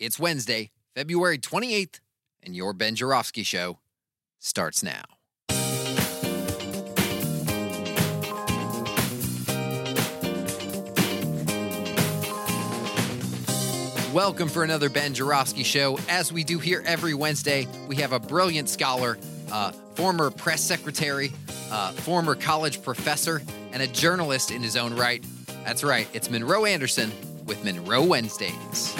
It's Wednesday, February 28th, and your Ben Joravsky Show starts now. Welcome for another Ben Joravsky Show. As we do here every Wednesday, we have a brilliant scholar, uh, former press secretary, uh, former college professor, and a journalist in his own right. That's right, it's Monroe Anderson with Monroe Wednesdays.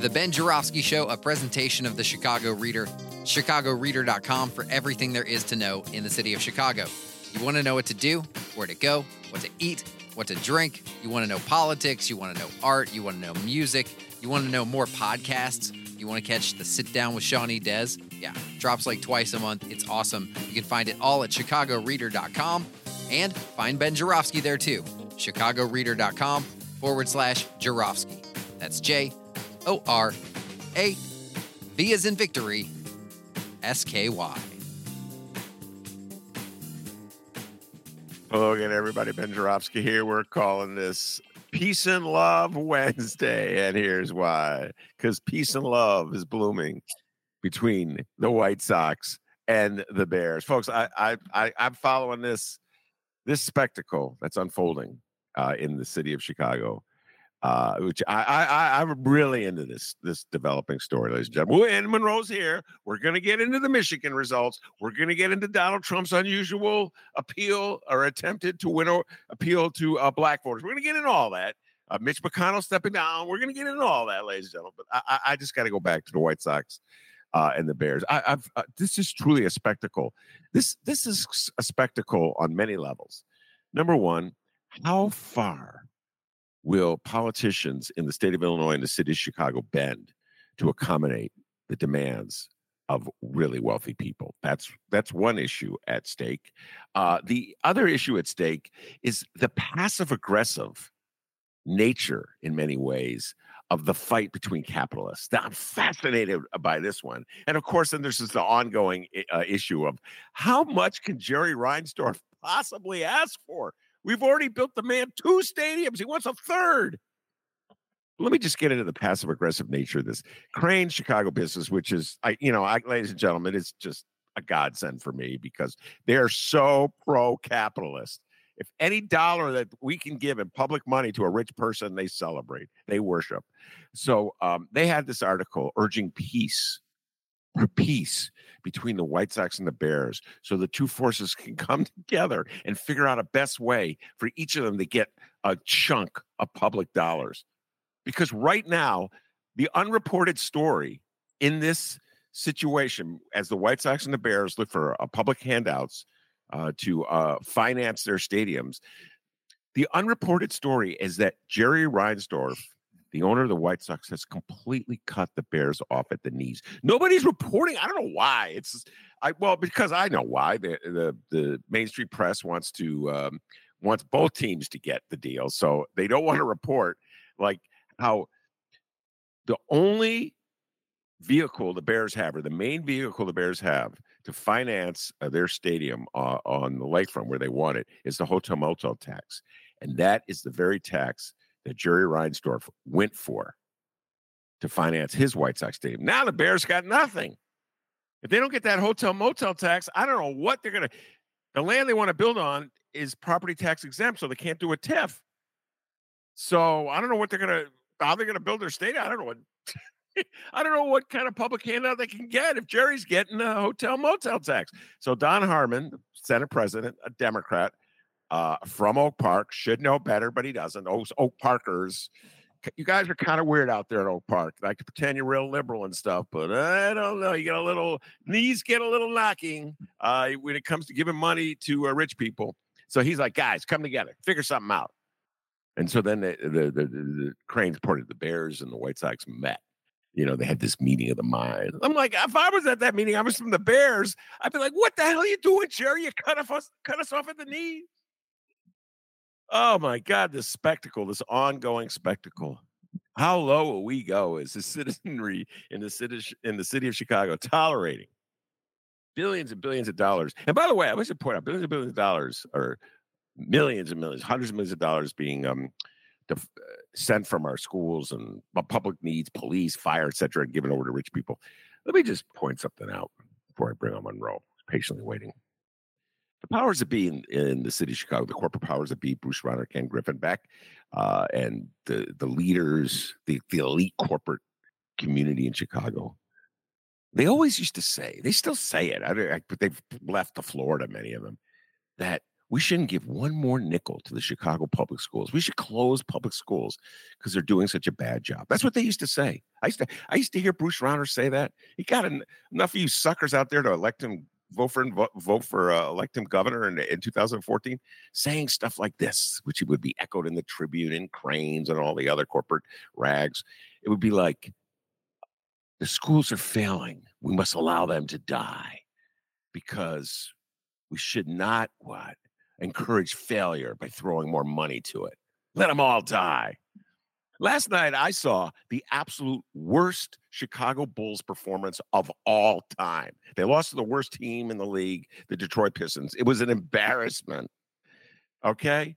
The Ben Joravsky Show, a presentation of the Chicago Reader, chicagoreader.com for everything there is to know in the city of Chicago. You want to know what to do, where to go, what to eat, what to drink. You want to know politics. You want to know art. You want to know music. You want to know more podcasts. You want to catch the Sit Down with Shawnee Dez. Yeah, drops like twice a month. It's awesome. You can find it all at chicagoreader.com and find Ben Joravsky there too. chicagoreader.com forward slash Joravsky. That's J O R A V as in victory S K Y. Hello again, everybody. Ben Joravsky here. We're calling this Peace and Love Wednesday. And here's why because peace and love is blooming between the White Sox and the Bears. Folks, I, I, I, I'm following this, this spectacle that's unfolding uh, in the city of Chicago uh, which I, I I'm really into this this developing story, ladies and gentlemen. And Monroe's here. We're to get into the Michigan results. We're to get into Donald Trump's unusual appeal or attempted to win or appeal to uh, black voters. We're to get into all that. Uh, Mitch McConnell stepping down. We're to get into all that, ladies and gentlemen. But I, I just got to go back to the White Sox uh, and the Bears. I, have uh, this is truly a spectacle. This this is a spectacle on many levels. Number one, how far will politicians in the state of Illinois and the city of Chicago bend to accommodate the demands of really wealthy people? That's that's one issue at stake. Uh, the other issue at stake is the passive aggressive nature, in many ways, of the fight between capitalists. Now, I'm fascinated by this one, and of course, then there's this the ongoing uh, issue of how much can Jerry Reinsdorf possibly ask for? We've already built the man two stadiums. He wants a third. Let me just get into the passive aggressive nature of this Crain Chicago business, which is, I, you know, I, ladies and gentlemen, it's just a godsend for me because they are so pro capitalist. If any dollar that we can give in public money to a rich person, they celebrate, they worship. So um, they had this article urging peace peace between the White Sox and the Bears so the two forces can come together and figure out a best way for each of them to get a chunk of public dollars. Because right now, the unreported story in this situation, as the White Sox and the Bears look for uh, public handouts uh, to uh, finance their stadiums, the unreported story is that Jerry Reinsdorf the owner of the White Sox has completely cut the Bears off at the knees. Nobody's reporting. I don't know why. It's I well because I know why. The the, the Main Street Press wants to um, wants both teams to get the deal, so they don't want to report like how the only vehicle the Bears have, or the main vehicle the Bears have to finance uh, their stadium uh, on the lakefront where they want it, is the hotel motel tax, and that is the very tax that Jerry Reinsdorf went for to finance his White Sox stadium. Now the Bears got nothing. If they don't get that hotel motel tax, I don't know what they're going to. The land they want to build on is property tax exempt, so they can't do a TIF. So I don't know what they're going to, how they're going to build their stadium. I don't know what. I don't know what kind of public handout they can get if Jerry's getting a hotel motel tax. So Don Harmon, Senate President, a Democrat, uh, from Oak Park, should know better, but he doesn't. Those Oak Parkers, you guys are kind of weird out there in Oak Park. Like to pretend you're real liberal and stuff, but I don't know. You get a little knees get a little knocking uh, when it comes to giving money to uh, rich people. So he's like, guys, come together, figure something out. And so then the the, the, the Crain's part of the Bears and the White Sox met, you know, they had this meeting of the mind. I'm like, if I was at that meeting, I was from the Bears, I'd be like, what the hell are you doing, Jerry? You cut us, cut us off at the knee. Oh my God, this spectacle, this ongoing spectacle. How low will we go as the citizenry in the city in the city of Chicago tolerating billions and billions of dollars? And by the way, I wish to point out billions and billions of dollars or millions and millions, hundreds of millions of dollars being um, def- uh, sent from our schools and public needs, police, fire, etc., and given over to rich people. Let me just point something out before I bring on Monroe, patiently waiting. The powers that be in, in the city of Chicago, the corporate powers that be, Bruce Rauner, Ken Griffin Beck, uh, and the the leaders, the, the elite corporate community in Chicago, they always used to say, they still say it, I, I, but they've left the Florida, many of them, that we shouldn't give one more nickel to the Chicago public schools. We should close public schools because they're doing such a bad job. That's what they used to say. I used to I used to hear Bruce Rauner say that. He got en- enough of you suckers out there to elect him, vote for vote, vote for uh, elect him governor in, in 2014, saying stuff like this, which would be echoed in the Tribune and Crain's and all the other corporate rags. It would be like the schools are failing. We must allow them to die because we should not what encourage failure by throwing more money to it. Let them all die. Last night, I saw the absolute worst Chicago Bulls performance of all time. They lost to the worst team in the league, the Detroit Pistons. It was an embarrassment. Okay.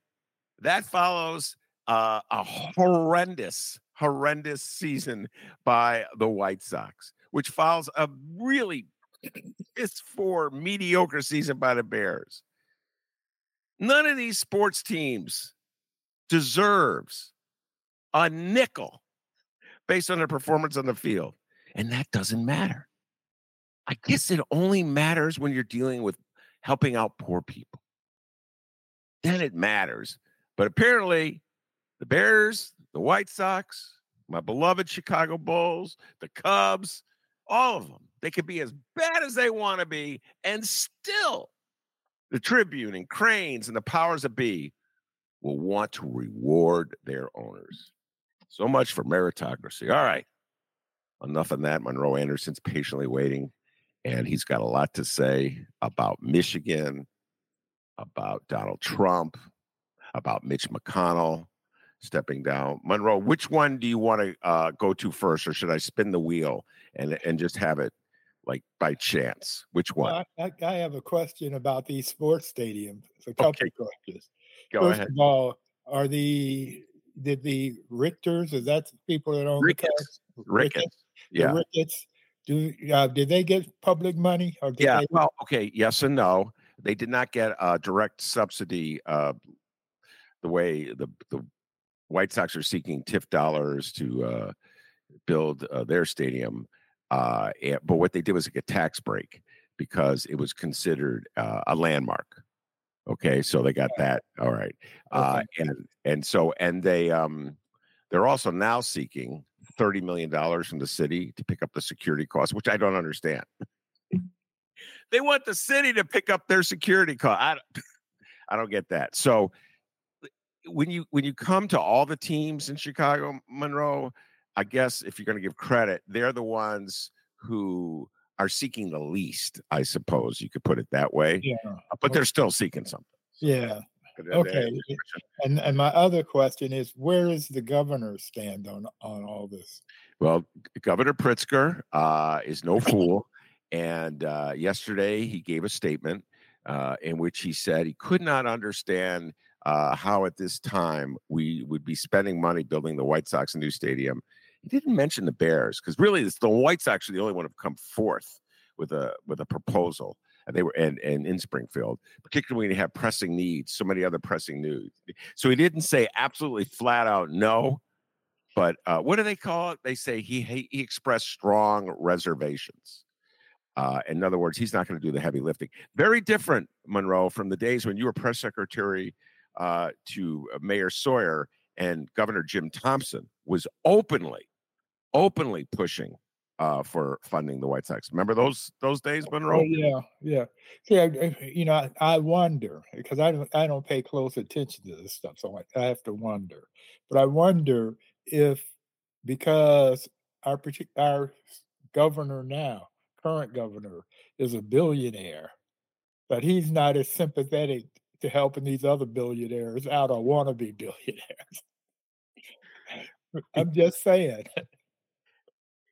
That follows uh, a horrendous, horrendous season by the White Sox, which follows a really it's for mediocre season by the Bears. None of these sports teams deserves a nickel based on their performance on the field. And that doesn't matter. I guess it only matters when you're dealing with helping out poor people. Then it matters. But apparently, the Bears, the White Sox, my beloved Chicago Bulls, the Cubs, all of them, they could be as bad as they want to be and still the Tribune and Crain's and the powers that be will want to reward their owners. So much for meritocracy. All right. Enough of that. Monroe Anderson's patiently waiting, and he's got a lot to say about Michigan, about Donald Trump, about Mitch McConnell stepping down. Monroe, which one do you want to uh, go to first, or should I spin the wheel and and just have it like by chance? Which one? Well, I, I, have a question about these sports stadiums. A couple okay. questions. Go First ahead. of all, are the did the Richters? Is that people that own Ricketts? the Ricketts. Ricketts. Yeah. Ricketts. Do uh, did they get public money? Or yeah. They... Well, okay. Yes and no. They did not get a direct subsidy. Uh, the way the the White Sox are seeking TIF dollars to uh, build uh, their stadium. Uh, and, but what they did was like a tax break because it was considered uh, a landmark. Okay, so they got that. All right, uh, and and so and they um they're also now seeking thirty million dollars from the city to pick up the security costs, which I don't understand. they want the city to pick up their security cost. I don't, I don't get that. So when you when you come to all the teams in Chicago, Monroe, I guess if you're going to give credit, they're the ones who are seeking the least, I suppose you could put it that way. Yeah. Uh, but they're still seeking something. Yeah. Okay. And and my other question is where is the governor stand on on all this? Well, Governor Pritzker uh, is no fool. And uh, yesterday he gave a statement uh, in which he said he could not understand uh, how at this time we would be spending money building the White Sox new stadium he didn't mention the Bears because really it's the Whites actually the only one to come forth with a with a proposal. And they were and, and in Springfield, particularly when you have pressing needs, so many other pressing needs. So he didn't say absolutely flat out no, but uh, what do they call it? They say he he, he expressed strong reservations. Uh, in other words, he's not going to do the heavy lifting. Very different, Monroe, from the days when you were press secretary uh, to Mayor Sawyer and Governor Jim Thompson was openly openly pushing uh, for funding the White Sox. Remember those those days, oh, Monroe? Oh, yeah, yeah. See, I, you know, I, I, wonder because I don't I don't pay close attention to this stuff, so I, I have to wonder. But I wonder if because our our governor now, current governor, is a billionaire, but he's not as sympathetic to helping these other billionaires out or wannabe billionaires. I'm just saying.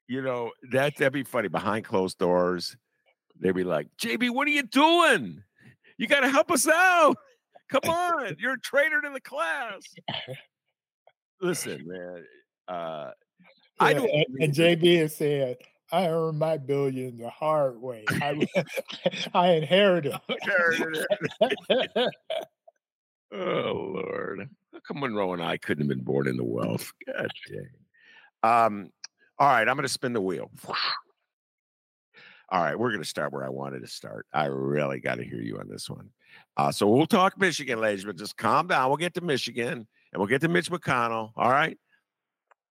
You know, that that'd be funny. Behind closed doors, they'd be like, JB, what are you doing? You gotta help us out. Come on, you're a traitor to the class. Listen, man. Uh, yeah, I don't. And, and JB is saying, "I earned my billion the hard way. I, I inherited." inherited it. oh Lord, how come Monroe and I couldn't have been born in the wealth? God dang. Um. All right, I'm going to spin the wheel. All right, we're going to start where I wanted to start. I really got to hear you on this one. Uh, so we'll talk Michigan, ladies, but just calm down. We'll get to Michigan and we'll get to Mitch McConnell. All right.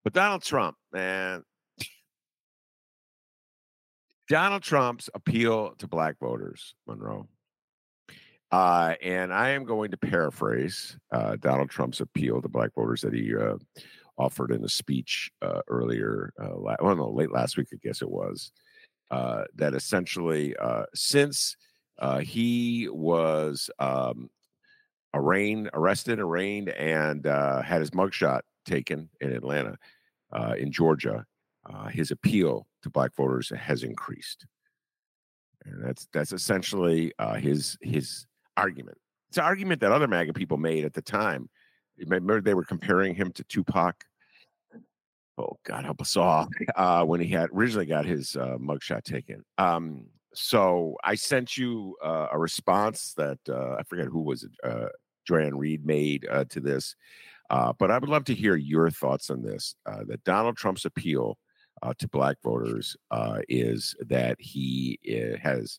But Donald Trump, man, Donald Trump's appeal to black voters, Monroe. Uh, and I am going to paraphrase uh, Donald Trump's appeal to black voters that he uh, offered in a speech uh, earlier, uh, well, no, late last week, I guess it was, uh, that essentially, since he was um, arraigned, arrested, arraigned, and had his mugshot taken in Atlanta, in Georgia, his appeal to black voters has increased. And that's that's essentially his his argument. It's an argument that other MAGA people made at the time. Remember, they were comparing him to Tupac. Oh God, help us all! Uh, when he had originally got his uh, mugshot taken. Um, so I sent you uh, a response that uh, I forget who was it. Uh, Joy-Ann Reid made uh, to this, uh, but I would love to hear your thoughts on this. Uh, that Donald Trump's appeal uh, to black voters uh, is that he uh, has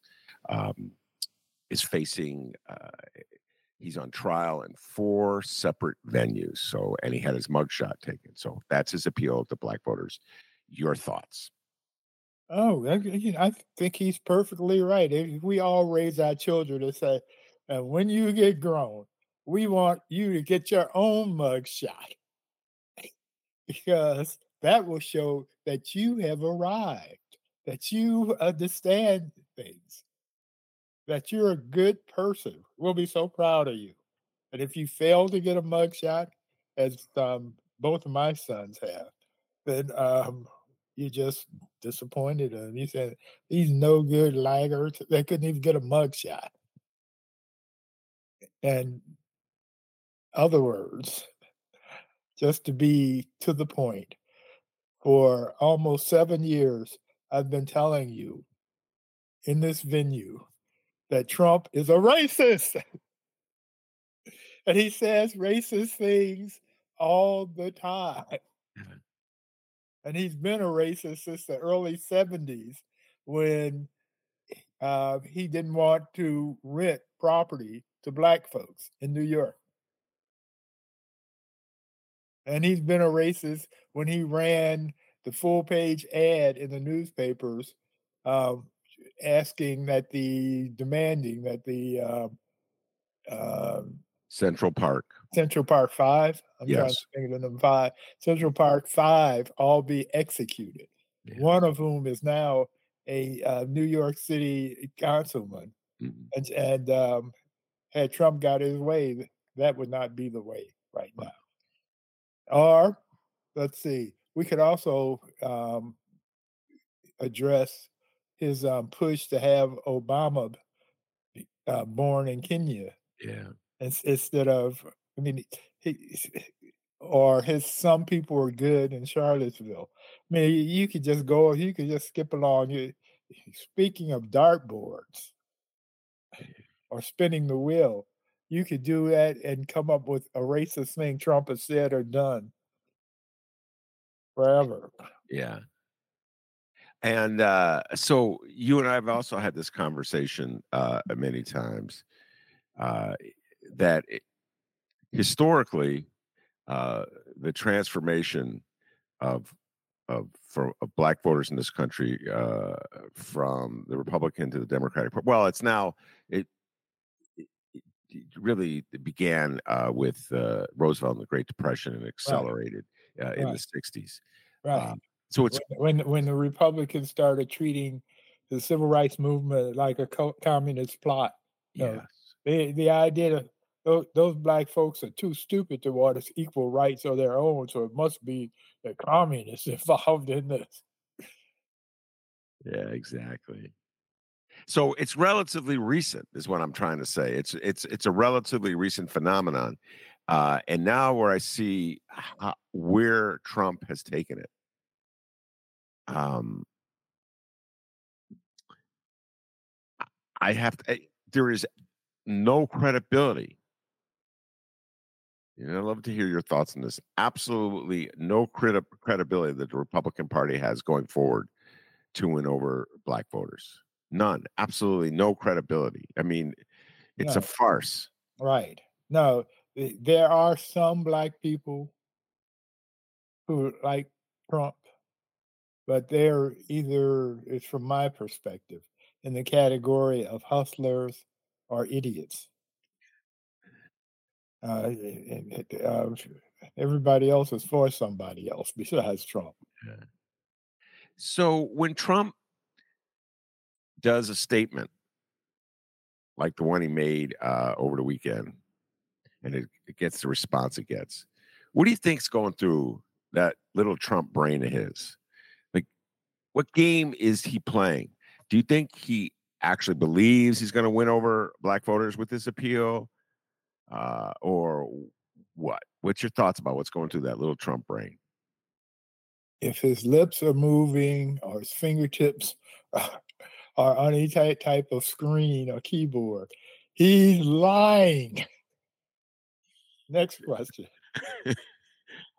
um, is facing uh, he's on trial in four separate venues. So, and he had his mugshot taken. So that's his appeal to black voters. Your thoughts? Oh, I, think he's perfectly right. If we all raise our children to say, and when you get grown, we want you to get your own mugshot because that will show that you have arrived, that you understand things that you're a good person. We'll be so proud of you. And if you fail to get a mugshot, as um, both of my sons have, then um, you're just disappointed in them. You said these no good laggards, they couldn't even get a mugshot. And other words, just to be to the point, for almost seven years, I've been telling you in this venue that Trump is a racist. and he says racist things all the time. Mm-hmm. And he's been a racist since the early 70s when uh, he didn't want to rent property to black folks in New York. And he's been a racist when he ran the full page ad in the newspapers um, asking that the demanding that the uh, uh, Central Park Central Park Five. I'm yes. trying to think of them five. Central Park Five all be executed. Yeah. One of whom is now a uh, New York City councilman, mm-hmm. and, and um, had Trump got his way, that would not be the way right now. Or let's see, we could also um, address his um, push to have Obama uh, born in Kenya. Yeah. Instead of, I mean, he, or his some people were good in Charlottesville. I mean, you could just go, you could just skip along. You, speaking of dartboards or spinning the wheel, you could do that and come up with a racist thing Trump has said or done forever. Yeah. And uh, so you and I have also had this conversation uh, many times uh, that it, historically uh, the transformation of of for of black voters in this country uh, from the Republican to the Democratic. Well, it's now it, it, it really began uh, with Roosevelt and the Great Depression and accelerated right. in right. the '60s. Right. Um, So it's when when the Republicans started treating the civil rights movement like a co- communist plot. You know, yes. the the idea that those, those black folks are too stupid to want equal rights of their own, so it must be the communists involved in this. Yeah, exactly. So it's relatively recent, is what I'm trying to say. It's it's it's a relatively recent phenomenon, uh, and now where I see how, where Trump has taken it, um, I have to, eh, there is no credibility. You know, I'd love to hear your thoughts on this. Absolutely no credi- credibility that the Republican Party has going forward to win over black voters. None. Absolutely no credibility. I mean, it's No. a farce. Right. No, there are some black people who like Trump, but they're either, it's from my perspective, in the category of hustlers or idiots. Uh, it- it- uh, everybody else is for somebody else besides Trump. So when Trump does a statement like the one he made uh, over the weekend, and it, it gets the response it gets, what do you think's going through that little Trump brain of his? What game is he playing? Do you think he actually believes he's going to win over black voters with this appeal, uh, or what? What's your thoughts about what's going through that little Trump brain? If his lips are moving or his fingertips are on any type, type of screen or keyboard, he's lying. Next question.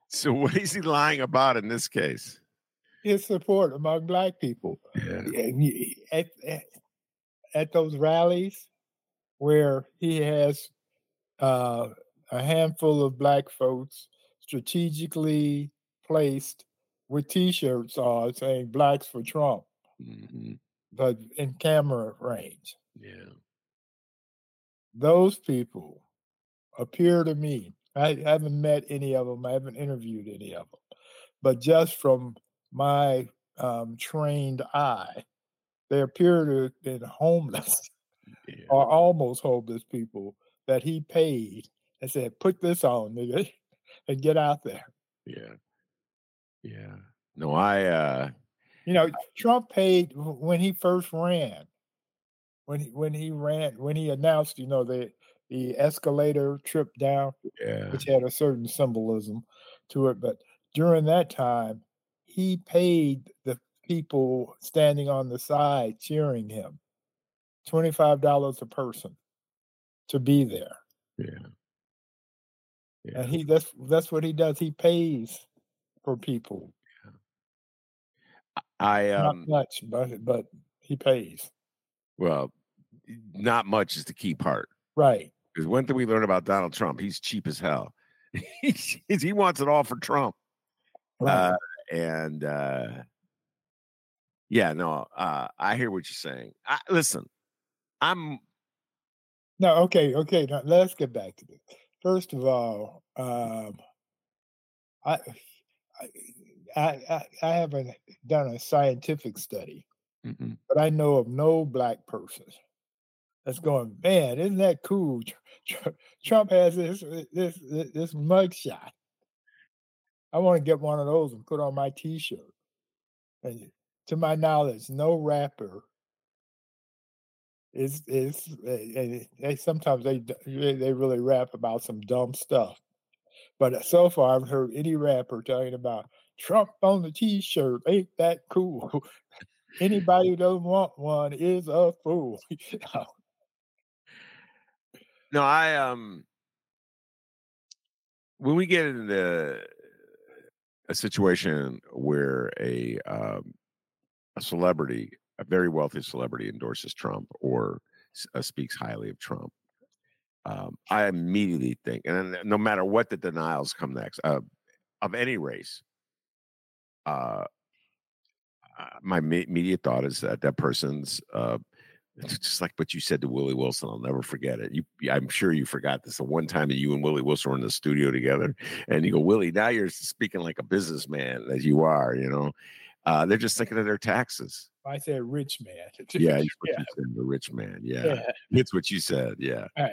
So, what is he lying about in this case? His support among black people. Yeah. at, at, at those rallies where he has uh, a handful of black folks strategically placed with t-shirts on saying blacks for trump hmm but in camera range Yeah. those people appear to me i haven't met any of them i haven't interviewed any of them but just from my um, trained eye they appear to have been homeless Yeah. or almost homeless people that he paid and said, "Put this on, nigga, and get out there." Yeah. Yeah. No, I uh You know, Trump paid when he first ran. When he when he ran when he announced, you know, the the escalator trip down, yeah. which had a certain symbolism to it, but during that time, he paid the people standing on the side cheering him twenty five dollars a person to be there. Yeah. Yeah. And he that's that's what he does. He pays for people. I um Not much, but but he pays. well not much is the key part. Right. Because one thing we learned about Donald Trump, he's cheap as hell. He wants it all for Trump. Right. Uh, and uh yeah, no, uh I hear what you're saying. I, listen, I'm no, okay, okay. Now let's get back to this. First of all, um I I I, I haven't done a scientific study, Mhm. but I know of no black person that's going, man, isn't that cool? Tr- Tr- Trump has this this this, this mug shot. I want to get one of those and put on my T-shirt. And to my knowledge, no rapper is is eh, eh, they sometimes they they really rap about some dumb stuff. But so far, I've heard any rapper talking about Trump on the T-shirt. Ain't that cool? Anybody who doesn't want one is a fool. No, I um when we get into a situation where a um a celebrity, a very wealthy celebrity endorses Trump or uh, speaks highly of Trump, um, I immediately think, and no matter what the denials come next, uh, of any race, uh, uh, my me- immediate thought is that that person's uh, just like what you said to Willie Wilson. I'll never forget it. You, I'm sure you forgot this. The one time that you and Willie Wilson were in the studio together, and you go, Willie, now you're speaking like a businessman as you are. You know, uh, they're just thinking of their taxes. I said rich man. yeah, yeah. you said, the rich man. Yeah. yeah, it's what you said. Yeah, right.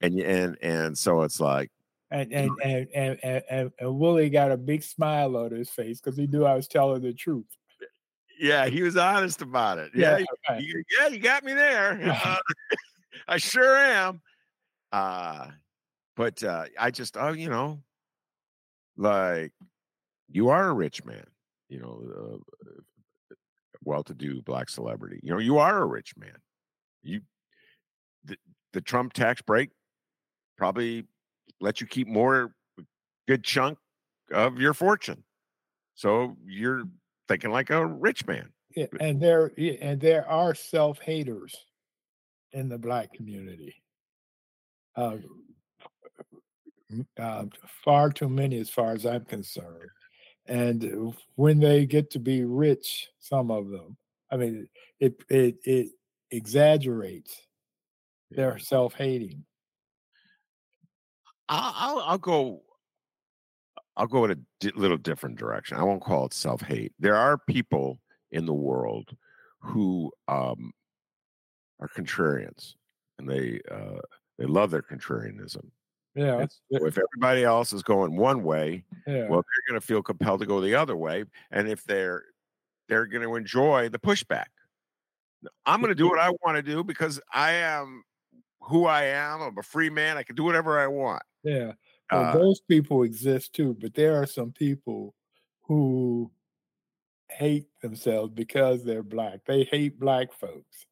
and and and so it's like, and and and, and, and, and Willie got a big smile on his face because he knew I was telling the truth. Yeah, he was honest about it. Yeah, yeah, right. you, yeah you got me there. Uh, I sure am. Uh, but uh, I just, oh, you know, like you are a rich man, you know, uh, well-to-do black celebrity. You know, you are a rich man. You, the, the Trump tax break probably let you keep more good chunk of your fortune. So you're thinking like a rich man. Yeah, and there and there are self haters in the black community. Uh, uh, far too many, as far as I'm concerned. And when they get to be rich, some of them, I mean, it it it exaggerates their self hating. I'll, I'll, I'll go I'll go in a di- little different direction. I won't call it self hate. There are people in the world who um, are contrarians, and they uh, they love their contrarianism. Yeah. So if everybody else is going one way, yeah. well, they're going to feel compelled to go the other way, and if they're they're going to enjoy the pushback. I'm going to do what I want to do because I am who I am. I'm a free man. I can do whatever I want. Yeah. Well, uh, those people exist too, but there are some people who hate themselves because they're black. They hate black folks.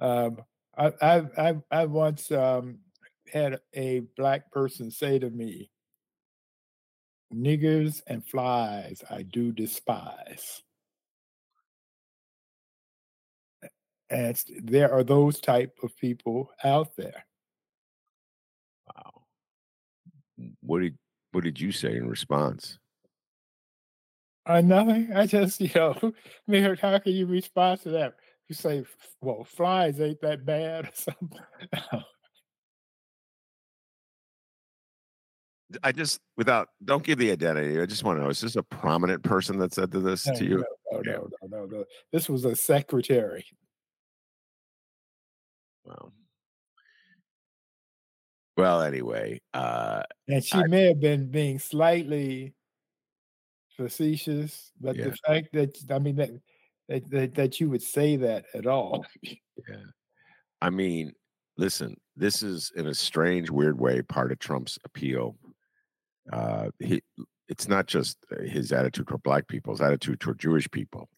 Um, I, I, I, I once um, had a black person say to me, "Niggers and flies, I do despise." And there are those type of people out there. What did what did you say in response? Uh, nothing. I just, you know, I mean, how can you respond to that? You say, well, flies ain't that bad or something. I just, without, don't give the identity. I just want to know: is this a prominent person that said this no, to you? No, no, no, no, no, no. This was a secretary. Wow. Well, anyway, uh, and she I, may have been being slightly facetious, but yeah. the fact that I mean that, that that that you would say that at all. yeah, I mean, listen, this is in a strange, weird way part of Trump's appeal. Uh, he, it's not just uh, his attitude toward black people; his attitude toward Jewish people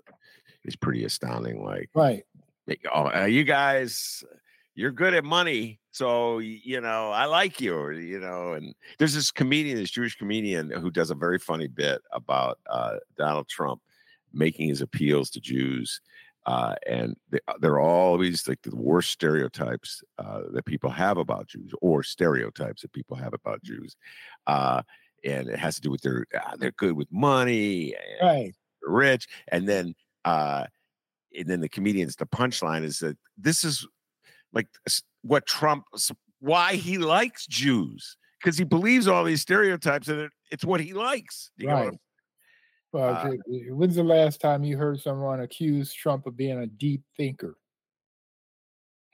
is pretty astounding. Like, right? Oh, uh, you guys, you're good at money so you know i like you you know and there's this comedian this jewish comedian who does a very funny bit about uh, donald trump making his appeals to jews uh, and they, uh, always like the worst stereotypes uh, that people have about jews or stereotypes that people have about jews uh, and it has to do with their ah, they're good with money right. rich and then uh and then the comedians the punchline is that this is like what Trump, why he likes Jews, because he believes all these stereotypes and it, it's what he likes. right. Well, uh, when's the last time you heard someone accuse Trump of being a deep thinker?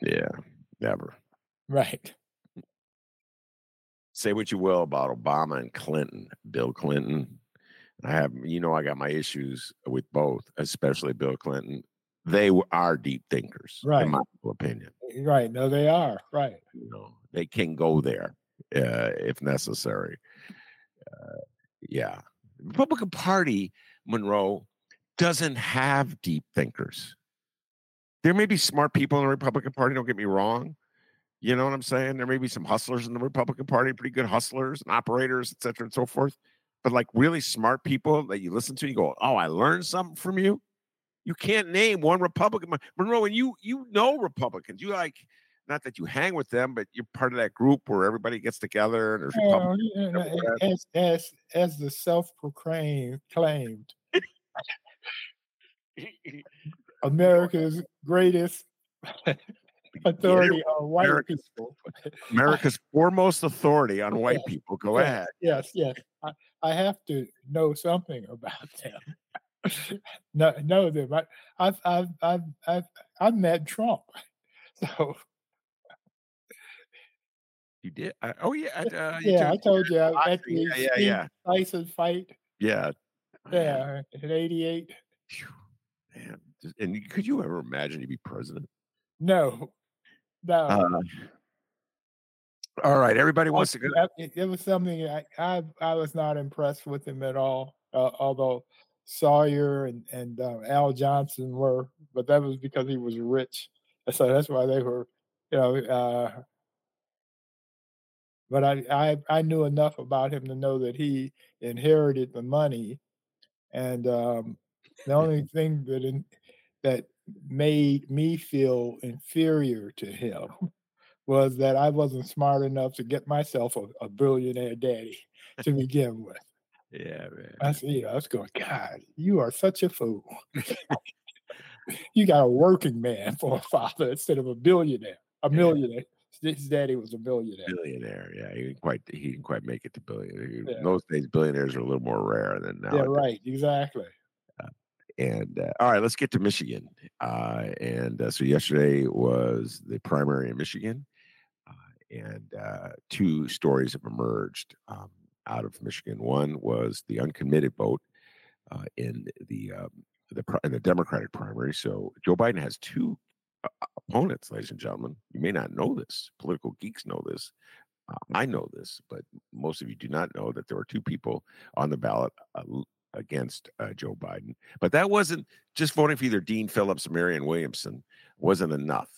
Yeah, never. Right. Say what you will about Obama and Clinton, Bill Clinton. I have, you know, I got my issues with both, especially Bill Clinton they are deep thinkers, right? In my opinion, right? No, they are right. You know, they can go there uh, if necessary. Uh, yeah, Republican Party, Monroe, doesn't have deep thinkers. There may be smart people in the Republican Party. Don't get me wrong. You know what I'm saying? There may be some hustlers in the Republican Party, pretty good hustlers and operators, et cetera, and so forth. But like really smart people that you listen to, you go, "Oh, I learned something from you." You can't name one Republican. Monroe, and you you know Republicans. You like not that you hang with them, but you're part of that group where everybody gets together and there's well, as, as as the self-proclaimed claimed America's greatest authority on white America's, people. America's foremost authority on white yes, people. Go yes, ahead. Yes, yes. I, I have to know something about them. no, know them. I, I've, I've, I've, I've, I've met Trump. So you did? I, oh yeah, uh, yeah. I told you I, the yeah, yeah, yeah. Tyson fight. Yeah, yeah, in '88. Man, and could you ever imagine you be president? No, no. Uh, all right, everybody wants to go. It, it was something I, I, I was not impressed with him at all. Uh, although Sawyer and and uh, Al Johnson were, but that was because he was rich, so that's why they were, you know. Uh, but I, I I knew enough about him to know that he inherited the money, and um, the only thing that in, that made me feel inferior to him was that I wasn't smart enough to get myself a, a billionaire daddy to begin with. Yeah, man. I see. I was going, God, you are such a fool. you got a working man for a father instead of a billionaire, a millionaire. His daddy was a billionaire. Billionaire, yeah. He didn't quite he didn't quite make it to billionaire. Yeah. Those days, billionaires are a little more rare than now. Yeah, right. Exactly. And uh, all right, let's get to Michigan. Uh, and uh, so yesterday was the primary in Michigan, uh, and uh, two stories have emerged um, out of Michigan. One was the uncommitted vote uh, in the um, the in the Democratic primary. So Joe Biden has two opponents, ladies and gentlemen. You may not know this. Political geeks know this. I know this, but most of you do not know that there are two people on the ballot against uh, Joe Biden. But that wasn't just voting for either Dean Phillips or Marianne Williamson wasn't enough.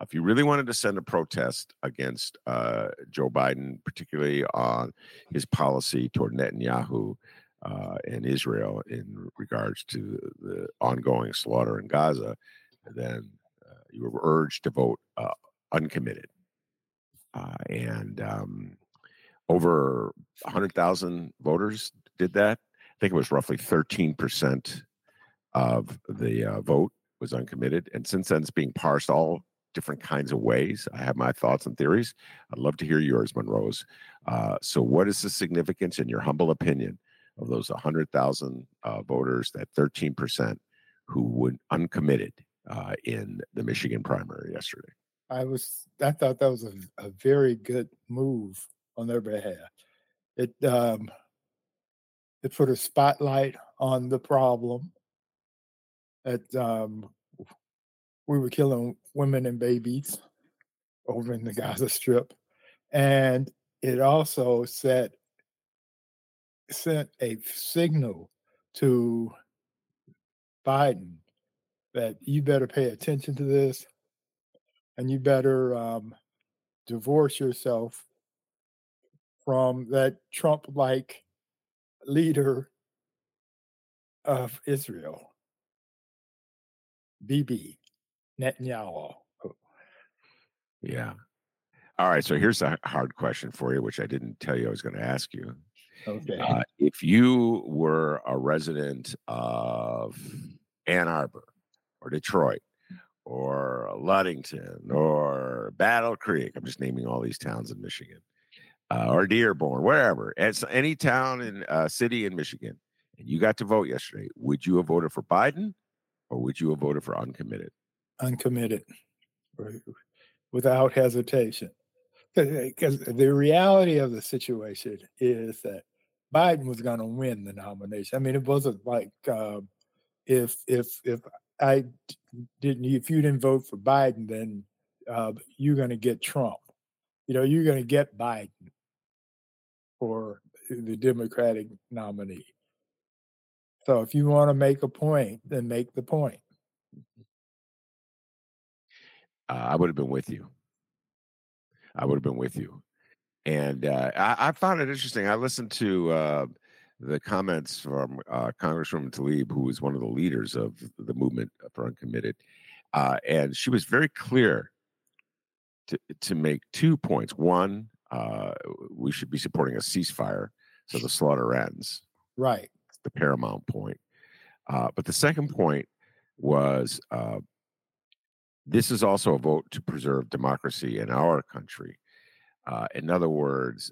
If you really wanted to send a protest against uh, Joe Biden, particularly on his policy toward Netanyahu uh, and Israel in regards to the ongoing slaughter in Gaza, then uh, you were urged to vote uh, uncommitted. Uh, and um, over 100,000 voters did that I think it was roughly 13% of the uh, vote was uncommitted. And since then, it's being parsed all different kinds of ways. I have my thoughts and theories. I'd love to hear yours, Monrose. Uh, so, what is the significance, in your humble opinion, of those 100,000 uh, voters, that 13% who were uncommitted uh, in the Michigan primary yesterday? I was, I thought that was a, a very good move on their behalf. It, um, it put a spotlight on the problem that um, we were killing women and babies over in the Gaza Strip, and it also set sent a signal to Biden that you better pay attention to this, and you better um, divorce yourself from that Trump-like leader of Israel, Bibi Netanyahu. Yeah. All right. So here's a hard question for you, which I didn't tell you I was going to ask you. Okay. Uh, if you were a resident of Ann Arbor or Detroit or Ludington or Battle Creek, I'm just naming all these towns in Michigan, uh, or Dearborn, wherever, it's any town in uh, city in Michigan, and you got to vote yesterday, would you have voted for Biden or would you have voted for uncommitted? Uncommitted, without hesitation. Because the reality of the situation is that Biden was going to win the nomination. I mean, it wasn't like um, if if if I didn't, if you didn't vote for Biden, then uh, you're going to get Trump. You know, you're going to get Biden for the Democratic nominee. So if you want to make a point, then make the point. Uh, I would have been with you. I would have been with you. And uh, I, I, found it interesting. I listened to uh, the comments from uh, Congresswoman Tlaib, who was one of the leaders of the movement for uncommitted. Uh, and she was very clear to, to make two points. One, uh, we should be supporting a ceasefire so the slaughter ends. Right. the paramount point. Uh, but the second point was uh, this is also a vote to preserve democracy in our country. Uh, in other words,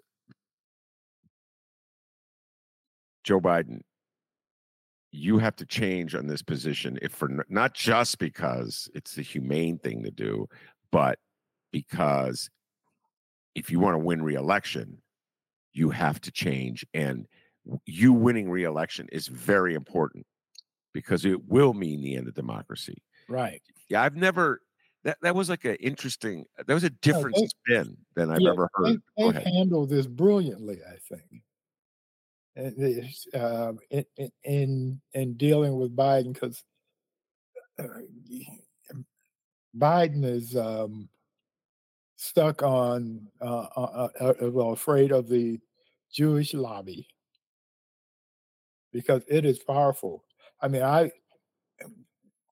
Joe Biden, you have to change on this position if for not just because it's the humane thing to do, but because if you want to win re-election, you have to change. And you winning re-election is very important because it will mean the end of democracy. Right. Yeah, I've never that that was like an interesting that was a different they- spin than I've Yeah, ever heard. They, they ahead. handled this brilliantly, I think. And um, in, in- in in dealing with Biden, because Biden is um, stuck on uh, uh, uh, uh, well, afraid of the Jewish lobby because it is powerful. I mean, I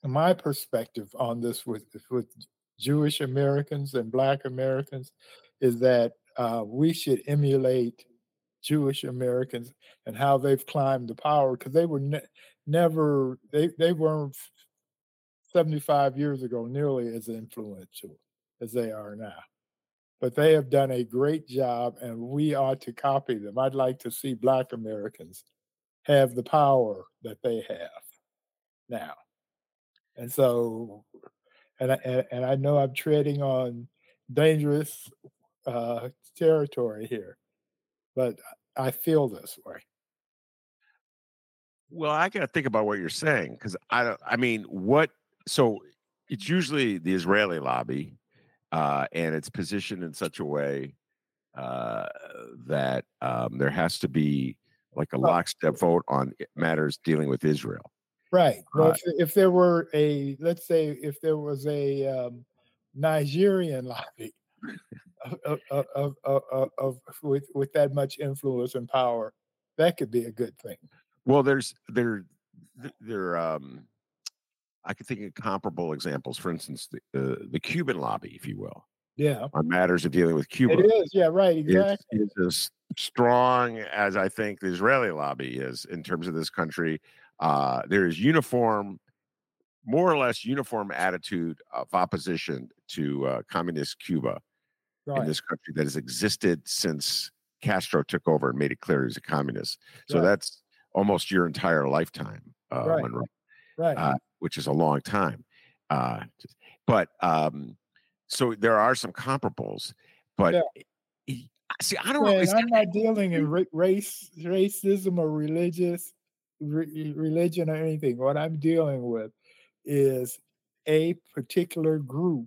my perspective on this with with Jewish Americans and Black Americans is that uh, we should emulate Jewish Americans and how they've climbed the power because they were ne- never they they weren't 75 years ago nearly as influential as they are now. But they have done a great job and we ought to copy them. I'd like to see Black Americans have the power that they have now. And so, and I, and, and I know I'm treading on dangerous uh, territory here, but I feel this way. Well, I got to think about what you're saying because I don't. I mean, what? So it's usually the Israeli lobby, uh, and it's positioned in such a way uh, that um, there has to be like a lockstep vote on matters dealing with Israel. Right. Well, if, if there were a, let's say, if there was a um, Nigerian lobby of, of, of, of, with with that much influence and power, that could be a good thing. Well, there's there there um I could think of comparable examples. For instance, the uh, the Cuban lobby, if you will, Yeah, on matters of dealing with Cuba. it is. Yeah, right. Exactly. is as strong as I think the Israeli lobby is in terms of this country. Uh, there is uniform, more or less uniform attitude of opposition to uh, communist Cuba in this country that has existed since Castro took over and made it clear he's a communist. So Right. that's almost your entire lifetime, uh, Right. Monroe Right. uh, which is a long time. Uh, but um, so there are some comparables, but Yeah. see, I don't know. Yeah, is and I'm not dealing in ra- race, racism, or religious re- religion or anything. What I'm dealing with is a particular group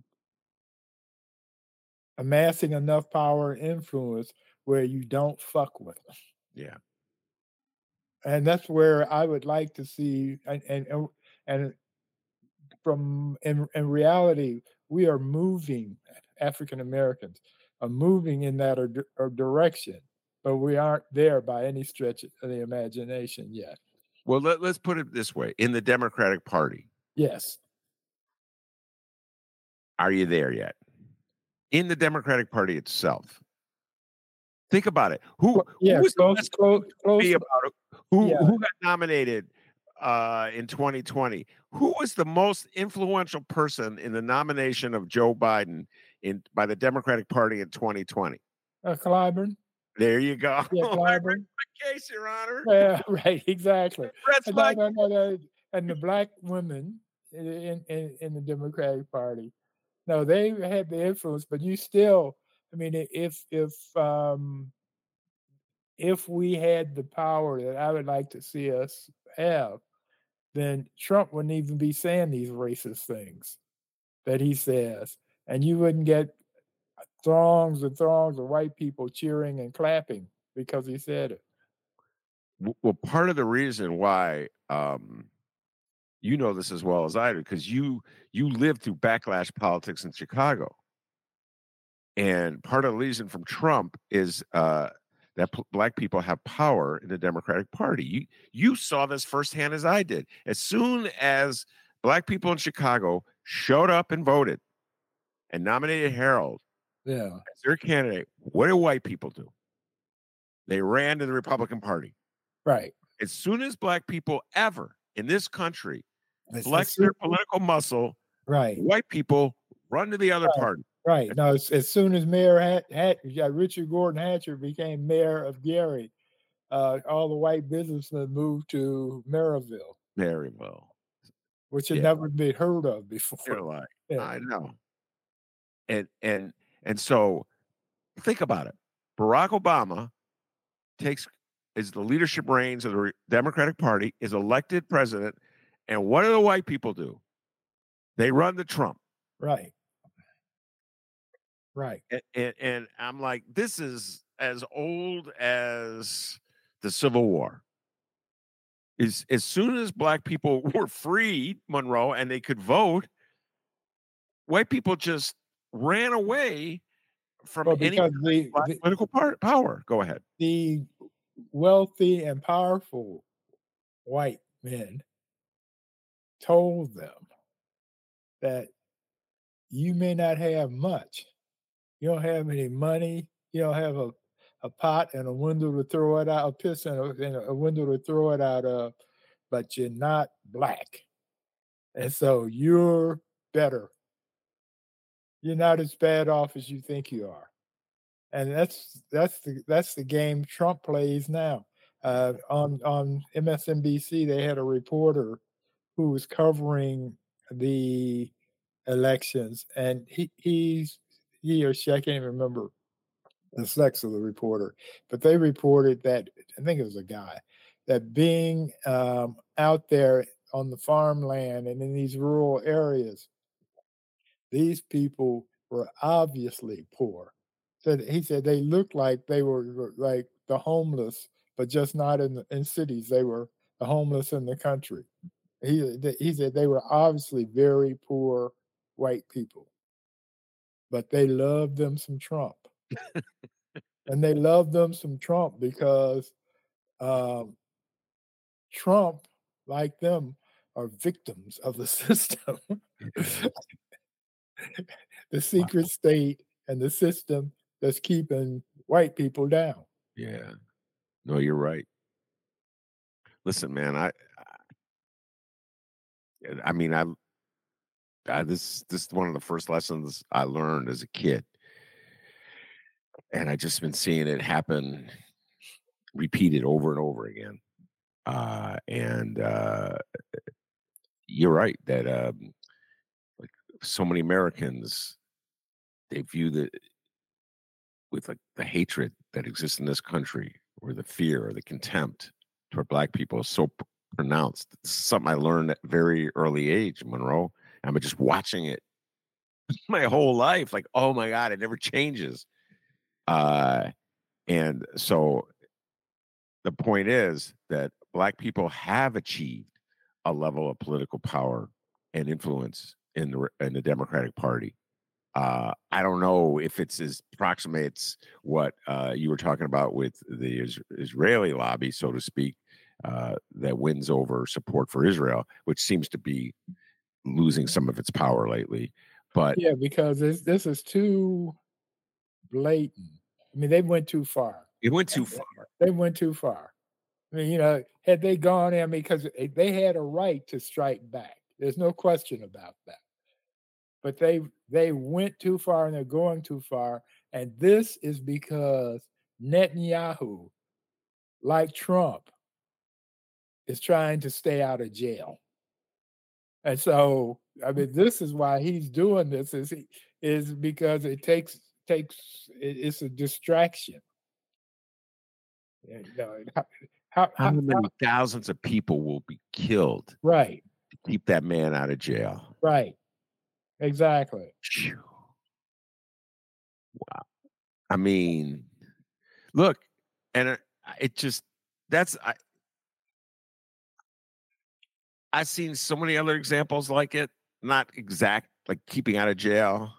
amassing enough power and influence where you don't fuck with them. yeah, and that's where I would like to see and and and, from in in reality we are moving African Americans are moving in that or, or direction, but we aren't there by any stretch of the imagination yet. Well, let, let's put it this way: in the Democratic Party, Yes, are you there yet? In the Democratic Party itself, think about it. Who, yeah, who was the close, best close, close. about it? Who, Yeah. who got nominated uh, in 2020? Who was the most influential person in the nomination of Joe Biden in by the Democratic Party in 2020? Uh, Clyburn, There you go. yeah, case, Your Honor. yeah, right, exactly. That's And, like no, no, no, no, and the black women in, in, in, in the Democratic Party, no, they had the influence, but you still, I mean, if if um, if we had the power that I would like to see us have, then Trump wouldn't even be saying these racist things that he says, and you wouldn't get throngs and throngs of white people cheering and clapping because he said it. Well part of the reason why um you know this as well as i do because you you lived through backlash politics in chicago. And part of the reason from trump is uh that p- black people have power in the democratic party. You you saw this firsthand as i did. As soon as black people in chicago showed up and voted and nominated harold Yeah, as their candidate what do white people do they ran to the republican party right. as soon as black people ever in this country It's flex their political muscle, Right. white people Run to the other Right. party. Right. No, as, soon as Mayor Hat, Hat Richard Gordon Hatcher became mayor of Gary, uh, all the white businessmen moved to Merrillville, Merrillville, which had Yeah. never been heard of before. Like, Yeah. I know. And and and so think about it. Barack Obama takes is the leadership reins of the Democratic Party, is elected president, and what do the white people do? They run the Trump. Right. Right. And, and, and I'm like, this is as old as the Civil War. Is as soon as black people were freed, Monroe, and they could vote, white people just ran away from Well, any the, the, political par- power. Go ahead. the wealthy and powerful white men told them that you may not have much. You don't have any money. You don't have a, a pot and a window to throw it out, a piss and a, and a window to throw it out of, but you're not black. And so you're better. You're not as bad off as you think you are and that's that's the that's the game Trump plays now. Uh, on on MSNBC, they had a reporter who was covering the elections, and he he's he or she I can't even remember the sex of the reporter, but they reported that I think it was a guy that being um, out there on the farmland and in these rural areas, these people were obviously poor said he said they looked like they were like the homeless, but just not in in cities. They were the homeless in the country. He he said they were obviously very poor white people, but they loved them some Trump, and they loved them some Trump because um, Trump, like them, are victims of the system. the secret state and the system that's keeping white people down. Yeah. No, you're right. Listen, man, I I, I mean, I, I this this is one of the first lessons I learned as a kid. And I just been seeing it happen repeated over and over again. Uh and uh you're right that um so many Americans they view the with like the hatred that exists in this country or the fear or the contempt toward black people is so pronounced. It's something i learned at very early age monroe I'm just watching it my whole life like oh my god it never changes. Uh and so the point is that black people have achieved a level of political power and influence in the in the democratic party uh, I don't know if it's as approximates what uh, you were talking about with the is- Israeli lobby, so to speak, uh, that wins over support for Israel, which seems to be losing some of its power lately. But Yeah, because this this is too blatant. I mean, they went too far. it went too far. They went too far. I mean, you know, had they gone, I mean, because they had a right to strike back. There's no question about that. But they they went too far and they're going too far. And this is because Netanyahu, like Trump, is trying to stay out of jail. And so, I mean, this is why he's doing this is he, is because it takes takes it- it's a distraction. You know, and how, how, How how- many thousands of people will be killed right, keep that man out of jail? right, exactly. Wow. I mean, look, and it, just that's I I've seen so many other examples like it, not exact like keeping out of jail,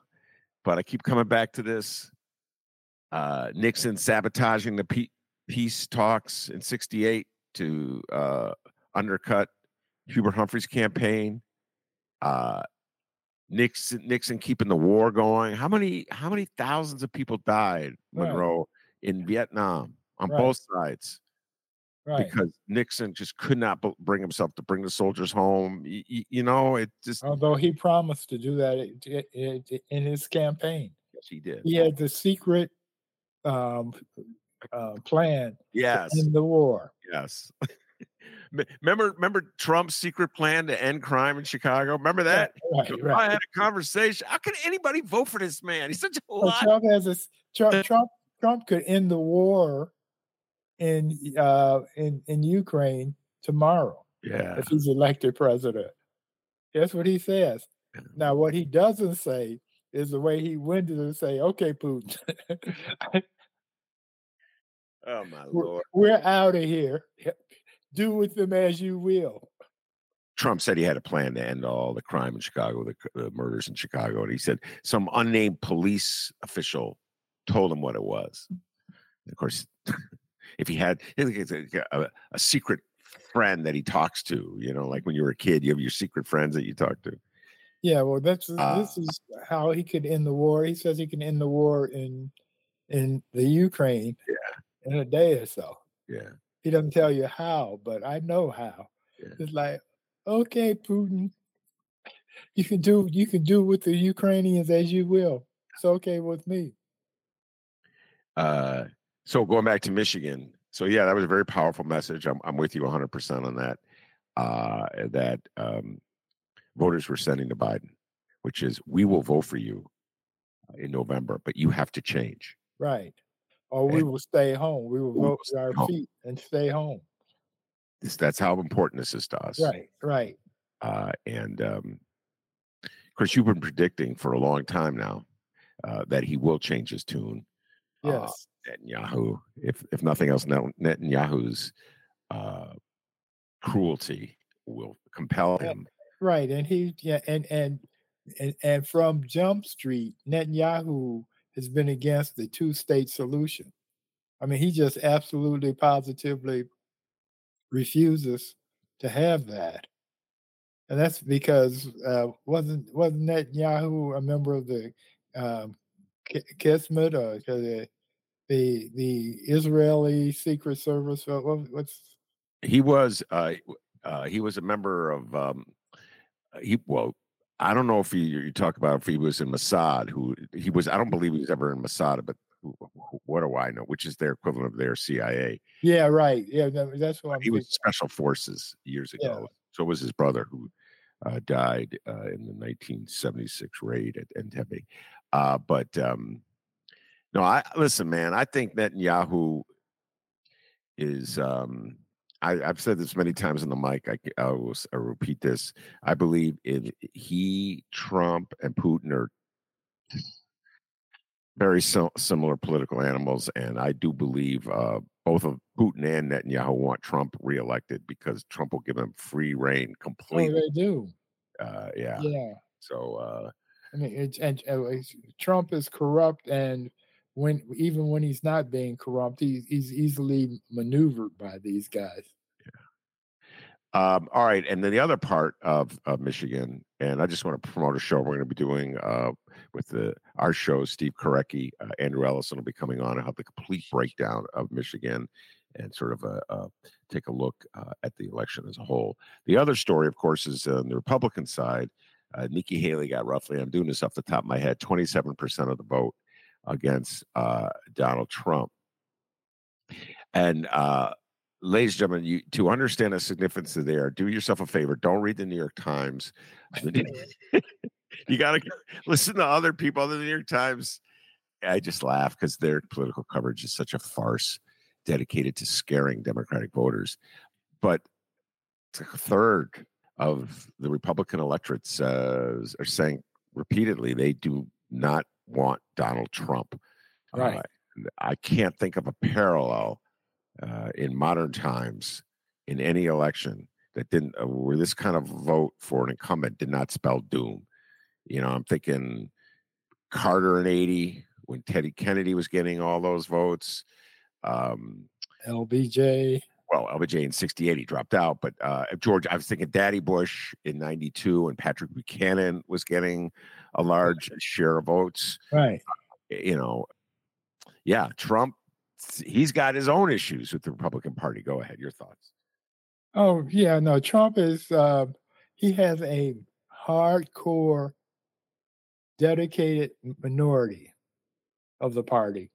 but I keep coming back to this. Uh, Nixon sabotaging the peace talks in '68 to uh, undercut Hubert Humphrey's campaign. Uh, Nixon Nixon keeping the war going. How many how many thousands of people died, Right. Monroe, in Vietnam on Right. both sides? Right. because Nixon just could not b- bring himself to bring the soldiers home. Y- y- You, know, it just Although he promised to do that in his campaign, yes, he did. he had the secret um, uh, plan Yes, in the war. yes. Me- remember, remember Trump's secret plan to end crime in Chicago. Remember that? Right, I right. had a conversation. How can anybody vote for this man? He's such a Well, liar. Trump has a s- Trump, Trump. Trump could end the war in uh, in in Ukraine tomorrow Yeah, if he's elected president. That's what he says. Now, what he doesn't say is the way he went to say, "Okay, Putin, Oh my we're, lord. we're out of here. Do with them as you will." Trump said he had a plan to end all the crime in Chicago, the, the murders in Chicago, and he said some unnamed police official told him what it was. And of course, if he had a, a, secret friend that he talks to, you know, like when you were a kid, you have your secret friends that you talk to. Yeah, well, that's Uh, this is how he could end the war. He says he can end the war in in the Ukraine yeah. in a day or so. Yeah, He doesn't tell you how, but I know how. Yeah. It's like, okay, Putin, you can do you can do with the Ukrainians as you will. It's okay with me. Uh, so going back to Michigan, so yeah, that was a very powerful message. I'm I'm with you 100 percent on that. Uh, that um, voters were sending to Biden, which is we will vote for you in November, but you have to change. Right. Or we will stay home. We will vote with our home. feet and stay home. This, that's how important this is to us. Right, right. Uh, and um, course, you've been predicting for a long time now uh, that he will change his tune. Uh, Yes. Netanyahu, if if nothing else, Netanyahu's uh, cruelty will compel him. Right, and he yeah, and and and and from Jump Street, Netanyahu has been against the two-state solution. I mean, he just absolutely, positively refuses to have that, and that's because uh, wasn't wasn't Netanyahu a member of the um, Ki- Kismet or the the the Israeli Secret Service? What- what's He was uh, uh, he was a member of um, he well. I don't know if he, you talk about if he was in Mossad. Who he was? I don't believe he was ever in Mossad, but who- what do I know? Which is their equivalent of their CIA. yeah, right, yeah, that's what I'm. he was special forces years Yeah. ago. So was his brother, who uh, died uh, in the 1976 raid at Entebbe. Uh, but um, no, I listen, man. I think Netanyahu is. Um, I, I've said this many times on the mic. I will s- I'll repeat this. I believe if he, Trump, and Putin are very sim- similar political animals, and I do believe uh, both of Putin and Netanyahu want Trump reelected because Trump will give them free reign Oh, completely. they do. Uh, yeah. Yeah. So uh, I mean, it's, and it's- Trump is corrupt, and when even when he's not being corrupt, he's he's easily maneuvered by these guys. Um, all right, and then the other part of, of Michigan, and I just want to promote a show we're going to be doing uh, with the our show. Steve Korecki, uh, Andrew Ellison will be coming on and have the complete breakdown of Michigan and sort of a, uh take a look uh, at the election as a whole. The other story, of course, is on the Republican side. Uh, Nikki Haley got roughly, I'm doing this off the top of my head, 27% of the vote against uh, Donald Trump. And uh, ladies and gentlemen, you, to understand the significance of there, do yourself a favor. Don't read the New York Times. you got to listen to other people other than the New York Times. I just laugh because their political coverage is such a farce dedicated to scaring Democratic voters. But a third of the Republican electorate says, are saying repeatedly they do not want Donald Trump. Right. Uh, I can't think of a parallel uh, in modern times in any election that didn't uh, where this kind of vote for an incumbent did not spell doom. You know, I'm thinking Carter in 80 when Teddy Kennedy was getting all those votes. Um, LBJ, well, LBJ in 68, he dropped out. But uh, George, I was thinking Daddy Bush in 92 and Patrick Buchanan was getting a large share of votes. right? You know, yeah, Trump he's got his own issues with the Republican Party. Go ahead, your thoughts. Oh yeah, no, Trump is uh, he has a hardcore, dedicated minority of the party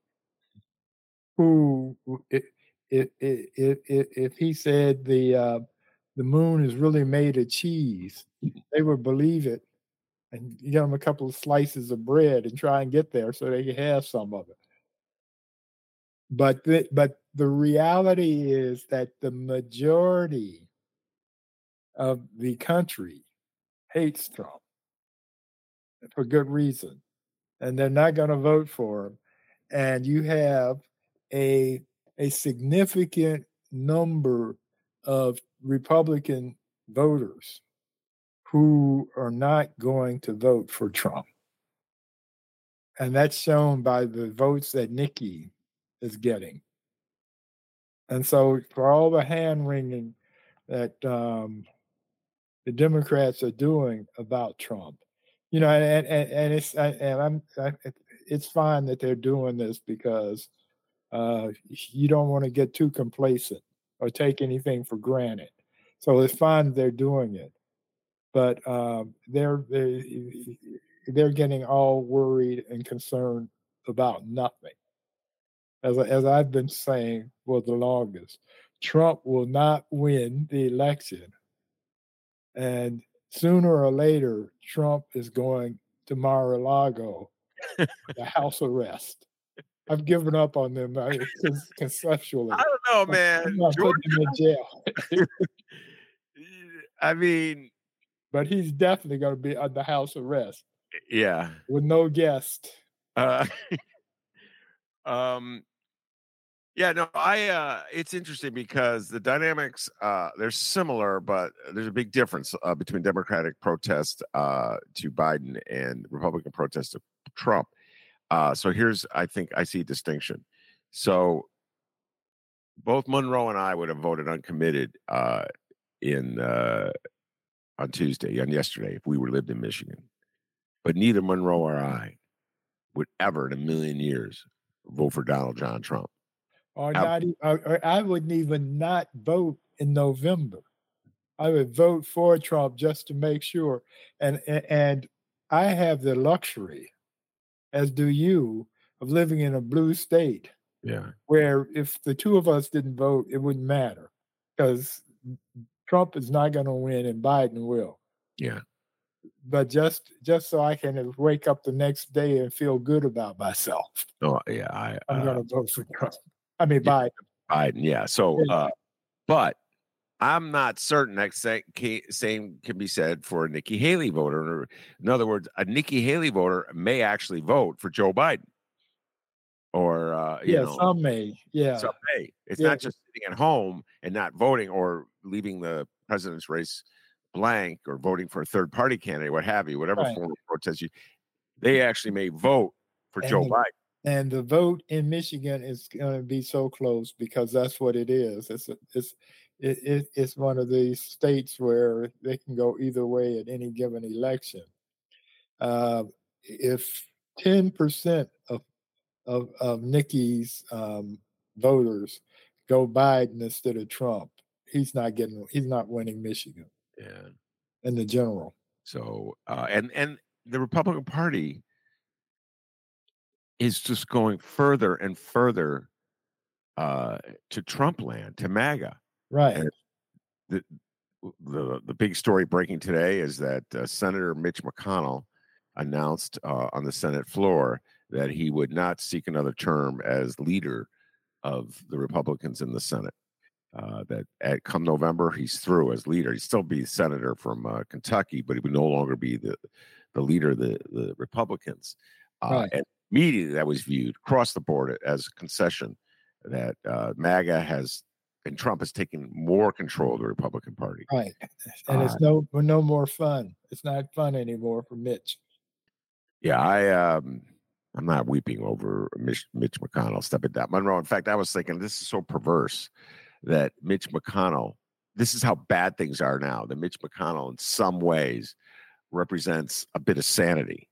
who, if if if, if he said the uh, the moon is really made of cheese, they would believe it and give them a couple of slices of bread and try and get there so they can have some of it. But the, but the reality is that the majority of the country hates Trump for good reason, and they're not going to vote for him. And you have a a significant number of Republican voters who are not going to vote for Trump. And that's shown by the votes that Nikki is getting. And so, for all the hand wringing that um, the Democrats are doing about Trump, you know, and and, and it's and I'm I, it's fine that they're doing this because uh, you don't want to get too complacent or take anything for granted. So it's fine they're doing it, but um, they're they, they're getting all worried and concerned about nothing. As as I've been saying for the longest, Trump will not win the election, and sooner or later, Trump is going to Mar-a-Lago, the house arrest. I've given up on them conceptually. I don't know, man. I'm not putting him in jail. I mean, but he's definitely going to be under house arrest. Yeah, with no guest. Uh, um, yeah, no, I. uh It's interesting because the dynamics uh they're similar, but there's a big difference uh, between Democratic protest uh to Biden and Republican protest to Trump. Uh, so here's, I think, I see a distinction. So both Monroe and I would have voted uncommitted uh, in uh, on Tuesday, on yesterday, if we were lived in Michigan. But neither Monroe or I would ever in a million years vote for Donald John Trump. Or not, or I wouldn't even not vote in November. I would vote for Trump just to make sure. And and I have the luxury as do you, of living in a blue state. Yeah. Where if the two of us didn't vote, it wouldn't matter because Trump is not going to win and Biden will. Yeah. But just just so I can wake up the next day and feel good about myself. Oh yeah, I, I'm uh, going to vote for Trump. I mean yeah, Biden. Biden, yeah. So, uh, but I'm not certain that same can be said for a Nikki Haley voter. In other words, a Nikki Haley voter may actually vote for Joe Biden. Or uh, yeah, know, some may. Yeah, some may. It's yeah. not just sitting at home and not voting or leaving the president's race blank or voting for a third party candidate, what have you, whatever right. form of protest you. They actually may vote for and Joe the, Biden. And the vote in Michigan is going to be so close because that's what it is. It's a, it's it, it, it's one of these states where they can go either way at any given election. Uh, if 10% of, of, of Nikki's um, voters go Biden instead of Trump, he's not getting, he's not winning Michigan. Yeah. In the general. So, uh, and, and the Republican Party is just going further and further uh, to Trump land, to MAGA. Right. And the, the the big story breaking today is that uh, Senator Mitch McConnell announced uh, on the Senate floor that he would not seek another term as leader of the Republicans in the Senate. Uh, that at come November he's through as leader. He'd still be senator from uh, Kentucky, but he would no longer be the the leader of the the Republicans. Uh, right. And immediately that was viewed across the board as a concession that uh, MAGA has and Trump has taken more control of the Republican Party. Right, and uh, it's no no more fun. It's not fun anymore for Mitch. Yeah, I um, I'm not weeping over Mitch, Mitch McConnell stepping down. Monroe. In fact, I was thinking this is so perverse that Mitch McConnell. This is how bad things are now. That Mitch McConnell, in some ways, represents a bit of sanity.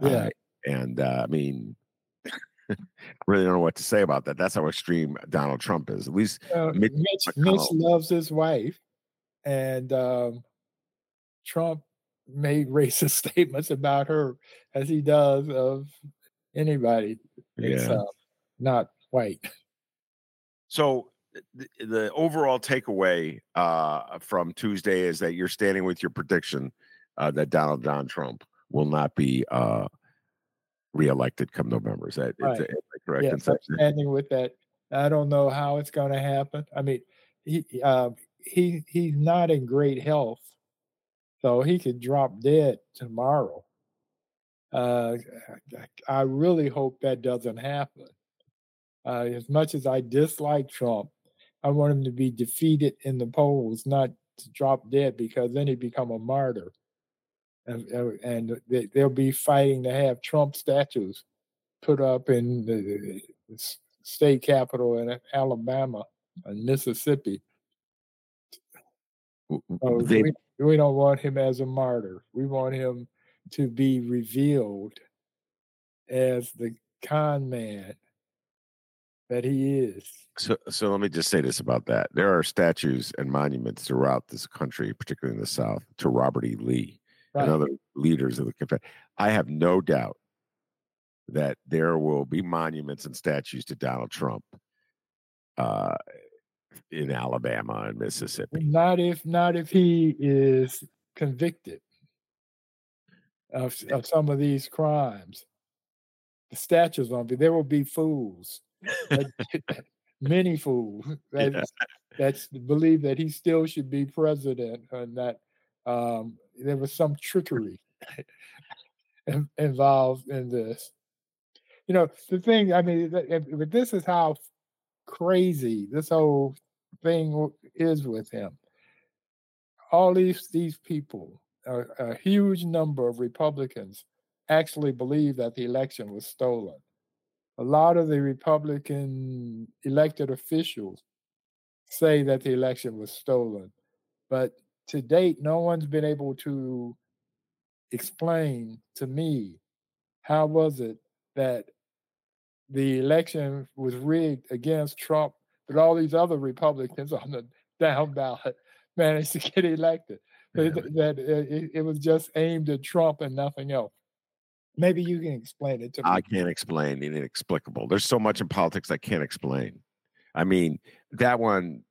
Yeah, uh, and uh, I mean, really don't know what to say about that. That's how extreme Donald Trump is. At least uh, Mitch, Mitch, Mitch, loves his wife, and um, Trump made racist statements about her as he does of anybody yeah. Uh, not white. So the, the overall takeaway uh, from Tuesday is that you're standing with your prediction uh, that Donald John Trump will not be uh, reelected come November. Is that, right. is that correct? Yes, I'm standing with that. I don't know how it's going to happen. I mean, he uh, he he's not in great health, so he could drop dead tomorrow. Uh, I really hope that doesn't happen. Uh, as much as I dislike Trump, I want him to be defeated in the polls, not to drop dead because then he'd become a martyr. And, uh, and they'll be fighting to have Trump statues put up in the state capital in Alabama and Mississippi. So they, we, we don't want him as a martyr. We want him to be revealed as the con man that he is. So, so let me just say this about that: there are statues and monuments throughout this country, particularly in the South, to Robert E. Lee right. and other leaders of the Confederate. I have no doubt that there will be monuments and statues to Donald Trump uh, in Alabama and Mississippi. Not if, not if he is convicted of, of some of these crimes. The statues won't be. There will be fools many fools that yeah. that's believe that he still should be president and that um, there was some trickery involved in this. You know, the thing, I mean, but this is how crazy this whole thing is with him. All these these people, a, a huge number of Republicans actually believe that the election was stolen a lot of the Republican elected officials say that the election was stolen. But to date, no one's been able to explain to me how was it that the election was rigged against Trump, but all these other Republicans on the down ballot managed to get elected. Yeah. That it, it was just aimed at Trump and nothing else. Maybe you can explain it to me. I can't explain inexplicable. There's so much in politics I can't explain. I mean, that one,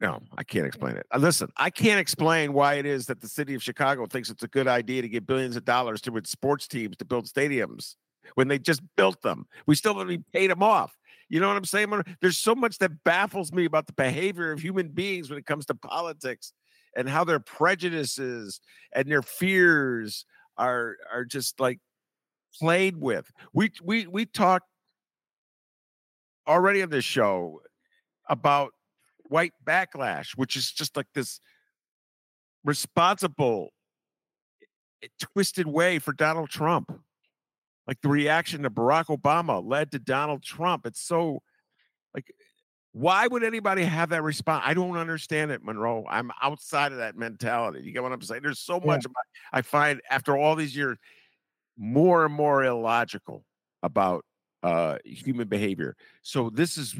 no, I can't explain it. Uh, listen, I can't explain why it is that the city of Chicago thinks it's a good idea to give billions of dollars to its sports teams to build stadiums when they just built them. We still haven't paid them off. You know what I'm saying? There's so much that baffles me about the behavior of human beings when it comes to politics and how their prejudices and their fears are are just like played with. We we we talked already on this show about white backlash, which is just like this responsible twisted way for Donald Trump. Like the reaction to Barack Obama led to Donald Trump. It's so why would anybody have that response? I don't understand it, Monroe. I'm outside of that mentality. You get what I'm saying? There's so much yeah. I find after all these years more and more illogical about uh, human behavior. So this is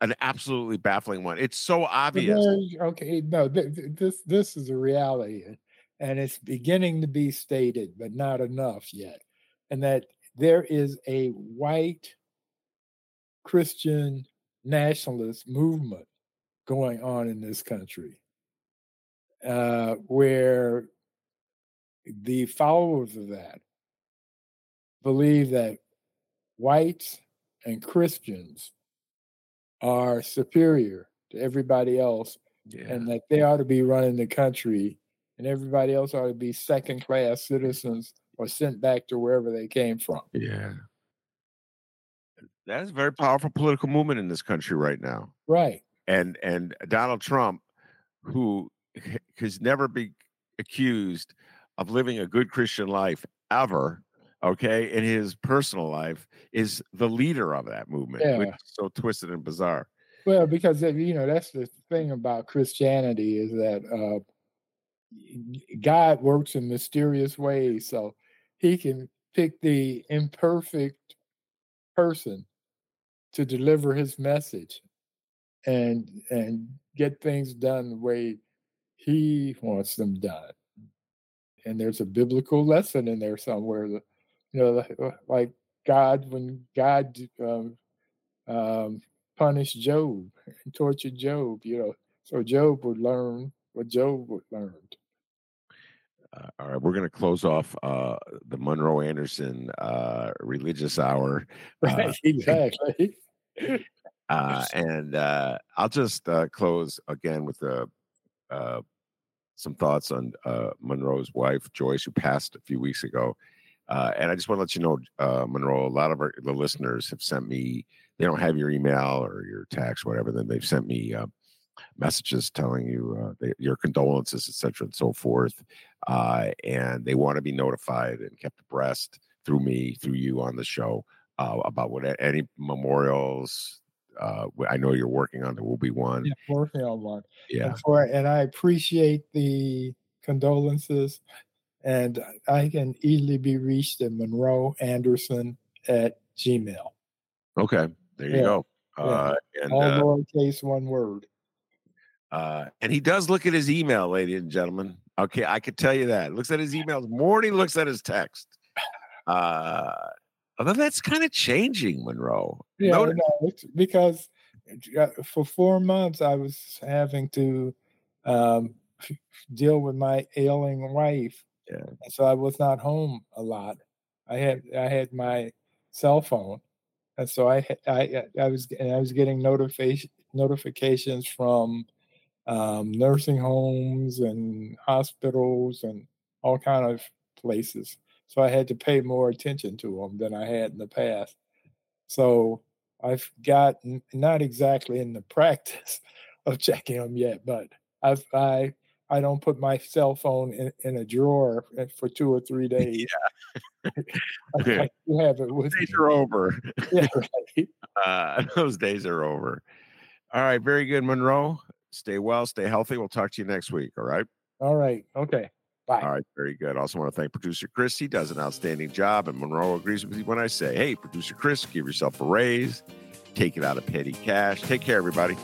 an absolutely baffling one. It's so obvious. Okay, no, th- th- this this is a reality, and it's beginning to be stated, but not enough yet. And that there is a white Christian nationalist movement going on in this country uh, where the followers of that believe that whites and Christians are superior to everybody else yeah. and that they ought to be running the country and everybody else ought to be second class citizens or sent back to wherever they came from. Yeah. That's a very powerful political movement in this country right now. Right. And and Donald Trump, who has never been accused of living a good Christian life ever, okay, in his personal life, is the leader of that movement, yeah. which is so twisted and bizarre. Well, because you know that's the thing about Christianity is that uh, God works in mysterious ways, so He can pick the imperfect person to deliver his message and and get things done the way he wants them done. And there's a biblical lesson in there somewhere. You know, like God, when God um, um, punished Job and tortured Job, you know, so Job would learn what Job would learned. Uh, all right, we're going to close off uh, the Monroe Anderson uh, religious hour. Right, exactly. Uh, and uh, I'll just uh, close again with some thoughts on Monroe's wife, Joyce, who passed a few weeks ago. and I just want to let you know, Monroe, a lot of our, the listeners have sent me, they don't have your email or your text, whatever, then they've sent me messages telling you uh, your condolences, etc., and so forth. Uh, and they want to be notified and kept abreast through me, through you on the show uh, about what any memorials, uh, I know you're working on. There will be one. Yeah, working on one. Yeah. And, for, and I appreciate the condolences, and I can easily be reached at Monroe Anderson at Gmail. Okay, there you yeah. go. Yeah. Uh, and, All uh, lowercase, one word. Uh, and he does look at his email, ladies and gentlemen. Okay, I could tell you that. Looks at his emails more than he looks at his text. Uh, Although that's kind of changing, Monroe. Yeah, no, because uh, for four months I was having to um, deal with my ailing wife. Yeah. So I was not home a lot. I had I had my cell phone, and so I I I was I was getting notification notifications from um, nursing homes and hospitals and all kind of places so I had to pay more attention to them than I had in the past. So I've got not exactly in the practice of checking them yet, but I've, I I don't put my cell phone in, in a drawer eh, for two or three days. Yeah. I, I have it with days me. are over. Yeah, right. uh, those days are over. All right, very good, Monroe. Stay well, stay healthy. We'll talk to you next week. All right. All right. Okay. Bye. All right, very good. Also want to thank producer Chris. He does an outstanding job, and Monroe agrees with me when I say, "Hey, producer Chris, give yourself a raise, take it out of petty cash. Take care, everybody."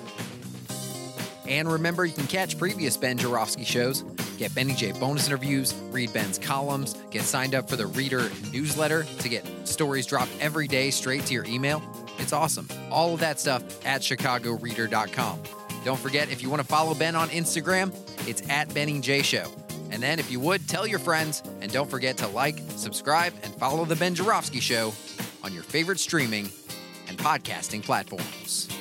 And remember, you can catch previous Ben Joravsky shows, get Benny J bonus interviews, read Ben's columns, get signed up for the Reader newsletter to get stories dropped every day straight to your email. It's awesome. All of that stuff at chicagoreader.com. Don't forget, if you want to follow Ben on Instagram, it's at Benny J Show. And then, if you would, tell your friends and don't forget to like, subscribe, and follow The Ben Joravsky Show on your favorite streaming and podcasting platforms.